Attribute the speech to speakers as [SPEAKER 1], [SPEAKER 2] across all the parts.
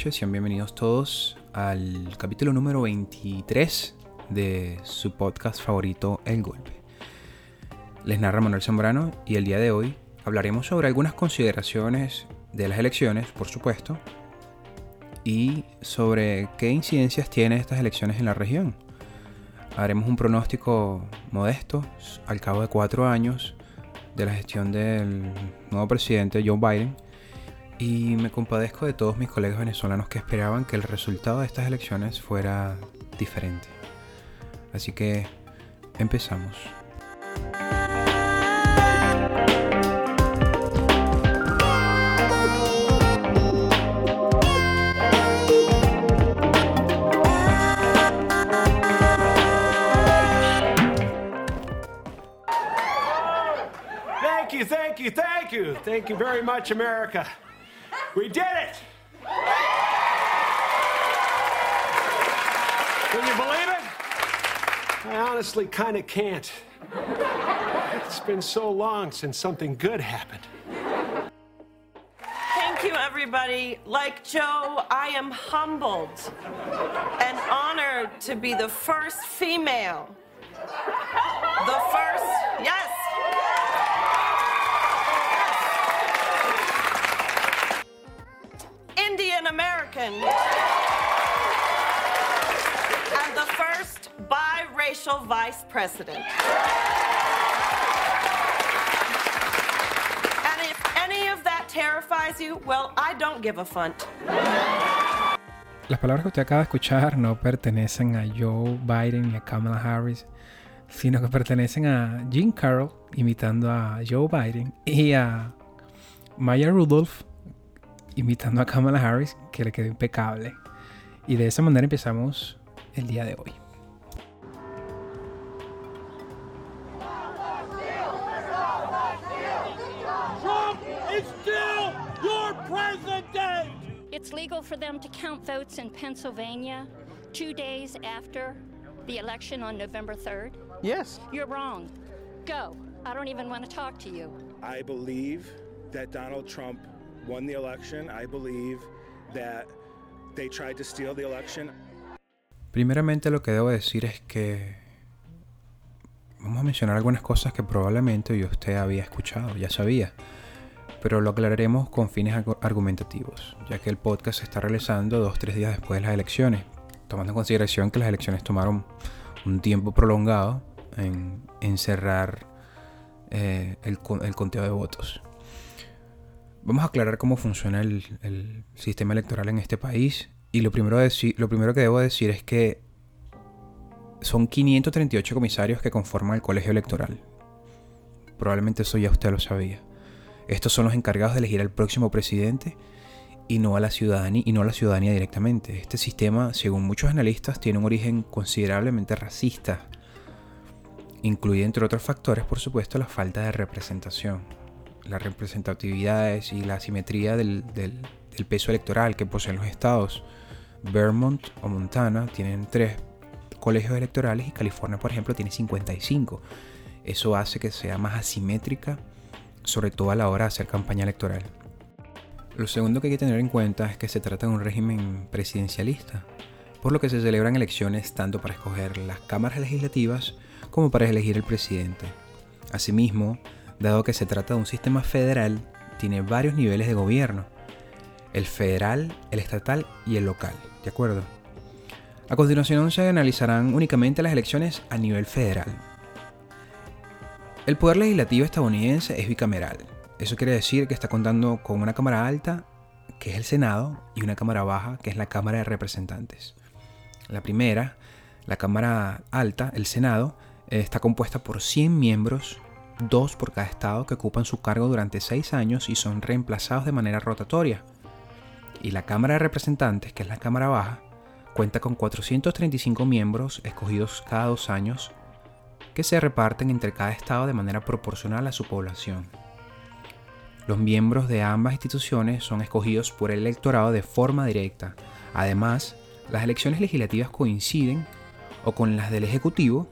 [SPEAKER 1] noches. Sean bienvenidos todos al capítulo número 23 de su podcast favorito, El Golpe. Les narra Manuel Zambrano y el día de hoy hablaremos sobre algunas consideraciones de las elecciones, por supuesto, y sobre qué incidencias tienen estas elecciones en la región. Haremos un pronóstico modesto al cabo de cuatro años de la gestión del nuevo presidente Joe Biden y me compadezco de todos mis colegas venezolanos que esperaban que el resultado de estas elecciones fuera diferente. Así que empezamos.
[SPEAKER 2] Thank you, thank you, thank you. Thank you very much, America. We did it! Can you believe it? I honestly kind of can't. It's been so long since something good happened.
[SPEAKER 3] Thank you, everybody. Like Joe, I am humbled and honored to be the first female. The first, American. And the first biracial vice president. And if any of that terrifies you, well, I don't give a funt.
[SPEAKER 1] Las palabras que usted acaba de escuchar no pertenecen a Joe Biden ni a Kamala Harris, sino que pertenecen a Jim Carroll imitando a Joe Biden y a Maya Rudolph imitando a Kamala Harris, que le quedó impecable. Y de esa manera empezamos el día de hoy.
[SPEAKER 4] Trump is still your president!
[SPEAKER 5] It's legal for them to count votes in Pennsylvania two days after the election on November 3rd?
[SPEAKER 6] Yes.
[SPEAKER 5] You're wrong. Go. I don't even want to talk to you.
[SPEAKER 6] I believe that Donald Trump won the election. I believe that they tried to steal the election.
[SPEAKER 1] Primeramente lo que debo decir es que vamos a mencionar algunas cosas que probablemente yo usted había escuchado, ya sabía, pero lo aclararemos con fines argu- argumentativos, ya que el podcast se está realizando dos o tres días después de las elecciones, tomando en consideración que las elecciones tomaron un tiempo prolongado en, en cerrar eh, el, el conteo de votos. Vamos a aclarar cómo funciona el, sistema electoral en este país. Y lo primero, lo primero que debo decir es que son 538 comisarios que conforman el colegio electoral. Probablemente eso ya usted lo sabía. Estos son los encargados de elegir al próximo presidente y no a la ciudadanía y no a la ciudadanía directamente. Este sistema, según muchos analistas, tiene un origen considerablemente racista. Incluye entre otros factores, por supuesto, la falta de representación las representatividades y la asimetría del, del- peso electoral que poseen los estados. Vermont o Montana tienen tres colegios electorales y California, por ejemplo, tiene 55. Eso hace que sea más asimétrica, sobre todo a la hora de hacer campaña electoral. Lo segundo que hay que tener en cuenta es que se trata de un régimen presidencialista, por lo que se celebran elecciones tanto para escoger las cámaras legislativas como para elegir el presidente. Asimismo, dado que se trata de un sistema federal, tiene varios niveles de gobierno. El federal, el estatal y el local, ¿de acuerdo? A continuación se analizarán únicamente las elecciones a nivel federal. El poder legislativo estadounidense es bicameral. Eso quiere decir que está contando con una Cámara Alta, que es el Senado, y una Cámara Baja, que es la Cámara de Representantes. La primera, la Cámara Alta, el Senado, eh, está compuesta por 100 miembros, dos por cada estado, que ocupan su cargo durante 6 años y son reemplazados de manera rotatoria. Y la Cámara de Representantes, que es la Cámara Baja, cuenta con 435 miembros escogidos cada dos años que se reparten entre cada estado de manera proporcional a su población. Los miembros de ambas instituciones son escogidos por el electorado de forma directa. Además, las elecciones legislativas coinciden o con las del Ejecutivo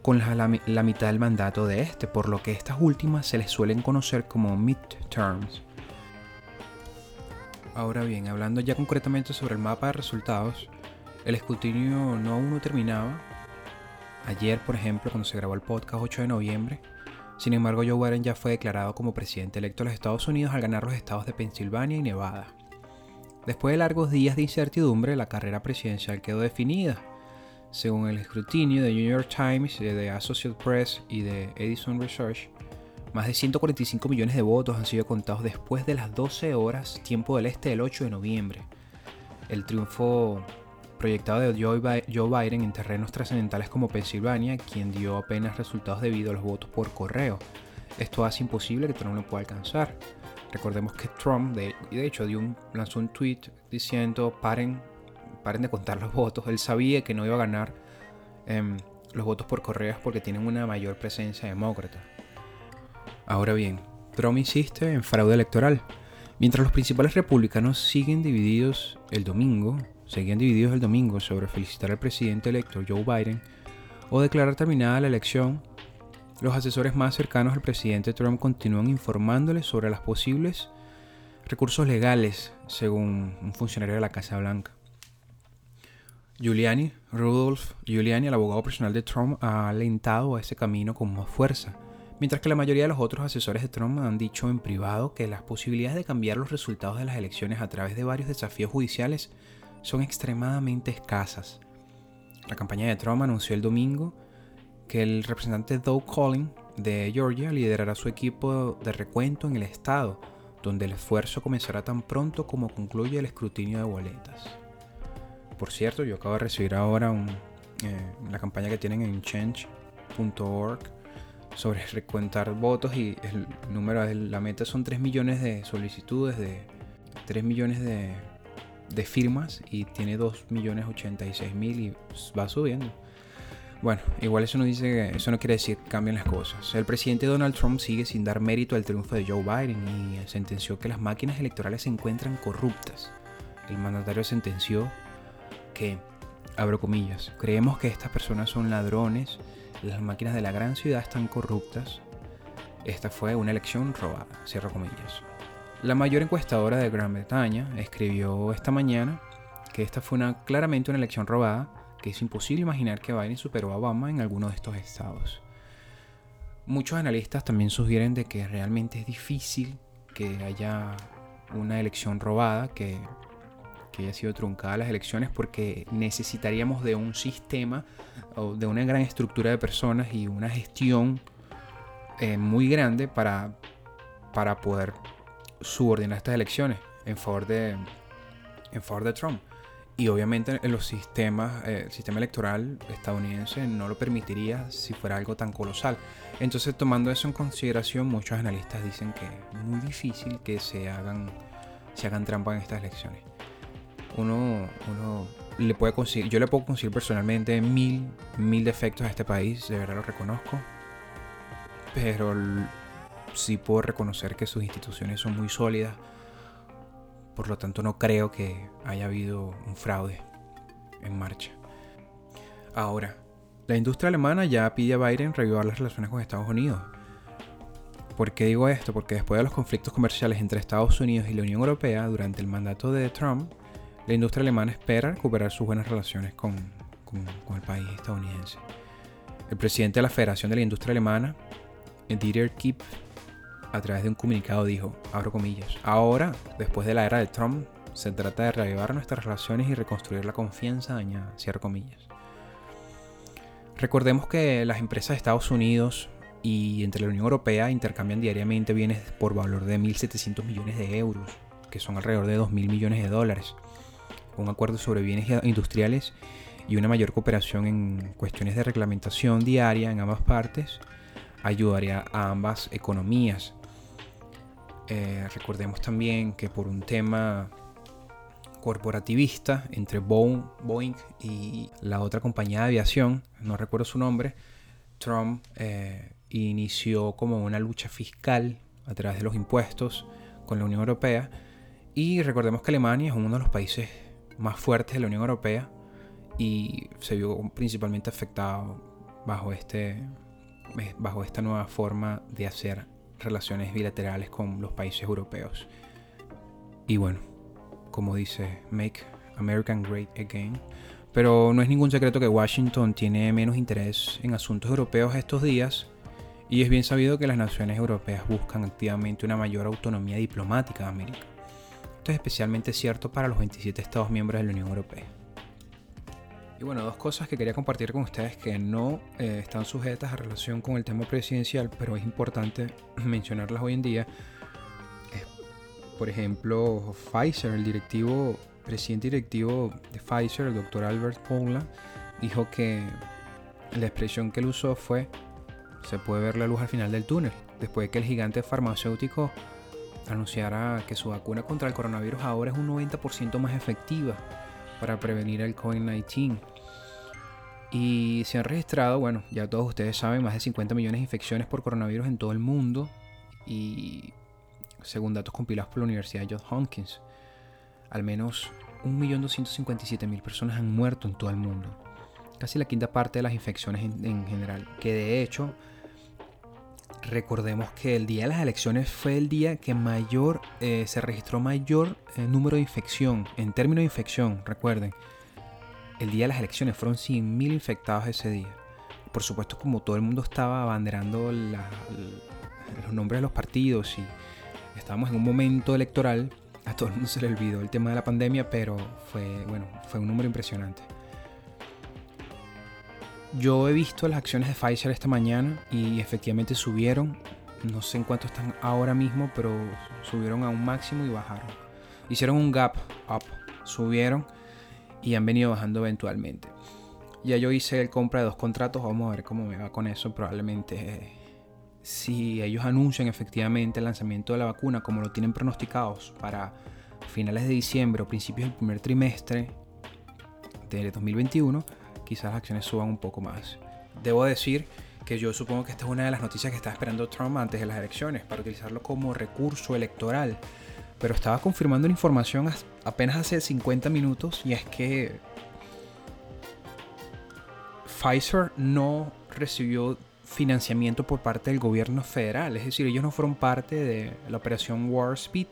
[SPEAKER 1] con la, mitad del mandato de este, por lo que estas últimas se les suelen conocer como midterms. Ahora bien, hablando ya concretamente sobre el mapa de resultados, el escrutinio no aún no terminaba. Ayer, por ejemplo, cuando se grabó el podcast 8 de noviembre, sin embargo, Joe Biden ya fue declarado como presidente electo de los Estados Unidos al ganar los estados de Pensilvania y Nevada. Después de largos días de incertidumbre, la carrera presidencial quedó definida. Según el escrutinio de New York Times, de Associated Press y de Edison Research, más de 145 millones de votos han sido contados después de las 12 horas, tiempo del este del 8 de noviembre. El triunfo proyectado de Joe Biden en terrenos trascendentales como Pensilvania, quien dio apenas resultados debido a los votos por correo. Esto hace imposible que Trump lo pueda alcanzar. Recordemos que Trump, de, de hecho, dio un, lanzó un tweet diciendo paren, paren de contar los votos. Él sabía que no iba a ganar em, los votos por correo porque tienen una mayor presencia demócrata. Ahora bien, Trump insiste en fraude electoral. Mientras los principales republicanos siguen divididos el domingo, seguían divididos el domingo sobre felicitar al presidente electo Joe Biden o declarar terminada la elección, los asesores más cercanos al presidente Trump continúan informándole sobre los posibles recursos legales, según un funcionario de la Casa Blanca. Giuliani, Rudolph Giuliani, el abogado personal de Trump, ha alentado a ese camino con más fuerza, mientras que la mayoría de los otros asesores de Trump han dicho en privado que las posibilidades de cambiar los resultados de las elecciones a través de varios desafíos judiciales son extremadamente escasas. La campaña de Trump anunció el domingo que el representante Doug Collins de Georgia liderará su equipo de recuento en el estado, donde el esfuerzo comenzará tan pronto como concluya el escrutinio de boletas. Por cierto, yo acabo de recibir ahora eh, la campaña que tienen en change.org sobre recuentar votos y el número la meta son 3 millones de solicitudes de 3 millones de firmas y tiene 2.086.000 y va subiendo. Bueno, igual eso no dice eso no quiere decir que cambien las cosas. El presidente Donald Trump sigue sin dar mérito al triunfo de Joe Biden y sentenció que las máquinas electorales se encuentran corruptas. El mandatario sentenció que, abro comillas, creemos que estas personas son ladrones, las máquinas de la gran ciudad están corruptas. Esta fue una elección robada, cierro comillas. La mayor encuestadora de Gran Bretaña escribió esta mañana que esta fue una, claramente una elección robada, que es imposible imaginar que Biden superó a Obama en alguno de estos estados. Muchos analistas también sugieren de que realmente es difícil que haya una elección robada, que, que haya sido truncada las elecciones, porque necesitaríamos de un sistema o de una gran estructura de personas y una gestión eh, muy grande para, para poder subordinar estas elecciones en favor de, en favor de Trump. Y obviamente en los sistemas, eh, el sistema electoral estadounidense no lo permitiría si fuera algo tan colosal. Entonces tomando eso en consideración, muchos analistas dicen que es muy difícil que se hagan, se hagan trampa en estas elecciones. Uno, uno le puede conseguir, yo le puedo conseguir personalmente mil, mil defectos a este país, de verdad lo reconozco. Pero sí puedo reconocer que sus instituciones son muy sólidas. Por lo tanto, no creo que haya habido un fraude en marcha. Ahora, la industria alemana ya pide a Biden revivar las relaciones con Estados Unidos. ¿Por qué digo esto? Porque después de los conflictos comerciales entre Estados Unidos y la Unión Europea durante el mandato de Trump, la industria alemana espera recuperar sus buenas relaciones con, el país estadounidense. El presidente de la Federación de la Industria Alemana, Dieter Kipp, a través de un comunicado dijo, ahora, después de la era de Trump, se trata de reavivar nuestras relaciones y reconstruir la confianza dañada, cierro comillas. Recordemos que las empresas de Estados Unidos y entre la Unión Europea intercambian diariamente bienes por valor de 1.700 millones de euros, que son alrededor de 2.000 millones de dólares. Un acuerdo sobre bienes industriales y una mayor cooperación en cuestiones de reglamentación diaria en ambas partes ayudaría a ambas economías. Eh, recordemos también que por un tema corporativista entre Boeing y la otra compañía de aviación, no recuerdo su nombre, Trump eh, inició como una lucha fiscal a través de los impuestos con la Unión Europea. Y recordemos que Alemania es uno de los países más fuertes de la Unión Europea y se vio principalmente afectado bajo, este, bajo esta nueva forma de hacer relaciones bilaterales con los países europeos. Y bueno, como dice Make American Great Again. Pero no es ningún secreto que Washington tiene menos interés en asuntos europeos estos días y es bien sabido que las naciones europeas buscan activamente una mayor autonomía diplomática de América. Esto es especialmente cierto para los 27 Estados miembros de la Unión Europea. Y bueno, dos cosas que quería compartir con ustedes que no eh, están sujetas a relación con el tema presidencial, pero es importante mencionarlas hoy en día. por ejemplo, Pfizer, el directivo presidente directivo de Pfizer, el doctor Albert Poula, dijo que la expresión que él usó fue se puede ver la luz al final del túnel, después de que el gigante farmacéutico anunciara que su vacuna contra el coronavirus ahora es un 90% más efectiva para prevenir el COVID-19. Y se han registrado, bueno, ya todos ustedes saben, más de 50 millones de infecciones por coronavirus en todo el mundo y según datos compilados por la Universidad Johns Hopkins al menos 1.257.000 personas han muerto en todo el mundo. Casi la quinta parte de las infecciones en, general. Que de hecho, recordemos que el día de las elecciones fue el día que mayor eh, se registró mayor eh, número de infección. En términos de infección, recuerden, el día de las elecciones fueron 100.000 infectados ese día. Por supuesto, como todo el mundo estaba abanderando los nombres de los partidos y estábamos en un momento electoral, a todo el mundo se le olvidó el tema de la pandemia, pero fue, bueno, fue un número impresionante. Yo he visto las acciones de Pfizer esta mañana y efectivamente subieron. No sé en cuánto están ahora mismo, pero subieron a un máximo y bajaron. Hicieron un gap up, subieron y han venido bajando eventualmente. Ya yo hice el compra de dos contratos, vamos a ver cómo me va con eso. Probablemente si ellos anuncian efectivamente el lanzamiento de la vacuna como lo tienen pronosticados para finales de diciembre o principios del primer trimestre de 2021, quizás las acciones suban un poco más. Debo decir que yo supongo que esta es una de las noticias que está esperando Trump antes de las elecciones para utilizarlo como recurso electoral. Pero estaba confirmando una información apenas hace 50 minutos y es que Pfizer no recibió financiamiento por parte del gobierno federal, es decir, ellos no fueron parte de la operación War Speed.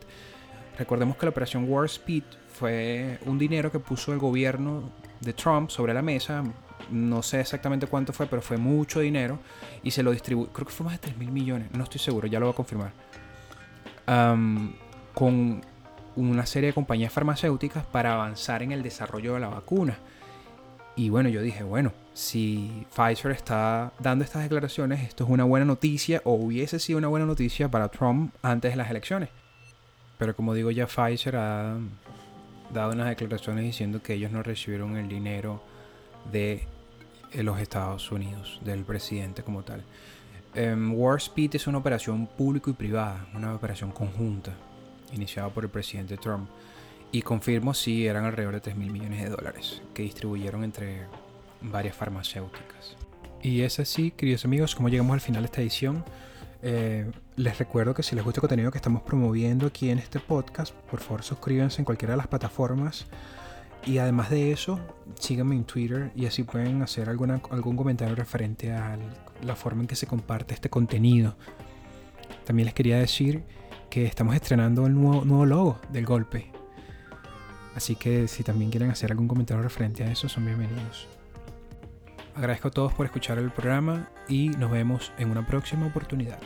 [SPEAKER 1] Recordemos que la operación War Speed fue un dinero que puso el gobierno de Trump sobre la mesa, no sé exactamente cuánto fue, pero fue mucho dinero y se lo distribuyó, creo que fue más de 3 mil millones, no estoy seguro, ya lo voy a confirmar, con una serie de compañías farmacéuticas para avanzar en el desarrollo de la vacuna. Y bueno, yo dije, bueno, si Pfizer está dando estas declaraciones, esto es una buena noticia o hubiese sido una buena noticia para Trump antes de las elecciones. Pero como digo, ya Pfizer ha dado unas declaraciones diciendo que ellos no recibieron el dinero de los Estados Unidos, del presidente como tal. Um, War Speed es una operación público y privada, una operación conjunta, iniciada por el presidente Trump. Y confirmo si eran alrededor de 3 mil millones de dólares que distribuyeron entre varias farmacéuticas. Y es así, queridos amigos, como llegamos al final de esta edición. Eh, les recuerdo que si les gusta el contenido que estamos promoviendo aquí en este podcast, por favor suscríbanse en cualquiera de las plataformas. Y además de eso, síganme en Twitter y así pueden hacer alguna, algún comentario referente a la forma en que se comparte este contenido. También les quería decir que estamos estrenando el nuevo, nuevo logo del golpe. Así que si también quieren hacer algún comentario referente a eso, son bienvenidos. Agradezco a todos por escuchar el programa y nos vemos en una próxima oportunidad.